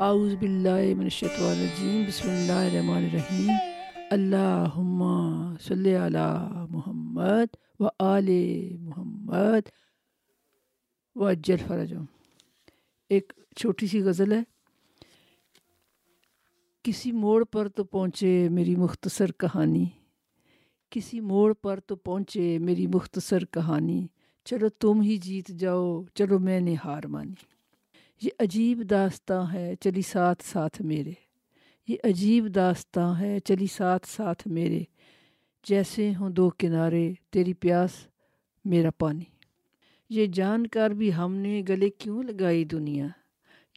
اعوذ باللہ من الشیطان الرجیم، بسم اللہ الرحمن الرحیم۔ اللہم صلی علی محمد و آل محمد و اجل فرجم ایک چھوٹی سی غزل ہے۔ کسی موڑ پر تو پہنچے میری مختصر کہانی۔ کسی موڑ پر تو پہنچے میری مختصر کہانی۔ چلو تم ہی جیت جاؤ، چلو میں نے ہار مانی۔ یہ عجیب داستاں ہے چلی ساتھ ساتھ میرے۔ یہ عجیب داستاں ہے چلی ساتھ ساتھ میرے۔ جیسے ہوں دو کنارے، تیری پیاس، میرا پانی۔ یہ جان کر بھی ہم نے گلے کیوں لگائی دنیا؟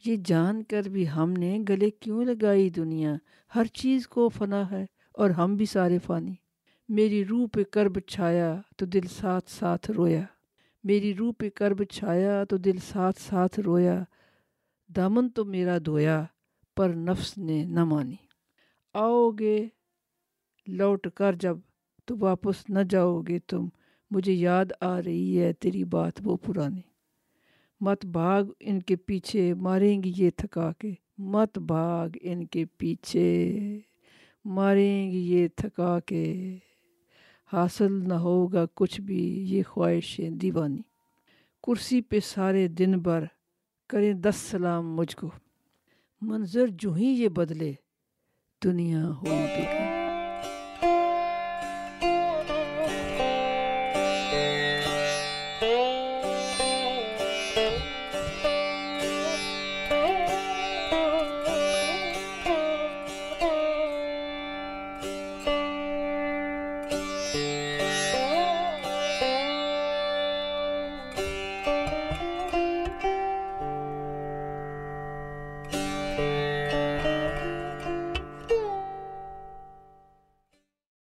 یہ جان کر بھی ہم نے گلے کیوں لگائی دنیا؟ ہر چیز کو فنا ہے اور ہم بھی سارے فانی۔ میری روح پہ کرب چھایا تو دل ساتھ ساتھ رویا۔ میری روح پہ کرب چھایا تو دل ساتھ ساتھ رویا۔ دامن تو میرا دھویا، پر نفس نے نہ مانی۔ آؤ گے، لوٹ کر جب تو واپس نہ جاؤ گے تم، مجھے یاد آ رہی ہے تیری بات وہ پرانی۔ مت بھاگ ان کے پیچھے، ماریں گی یہ تھکا کے۔ مت بھاگ ان کے پیچھے، ماریں گی یہ تھکا کے۔ حاصل نہ ہوگا کچھ بھی، یہ خواہشیں دیوانی۔ کرسی پہ سارے دن بھر کریں دس سلام مجھ کو۔ منظر جو ہی یہ بدلے دنیا ہوئی بیکار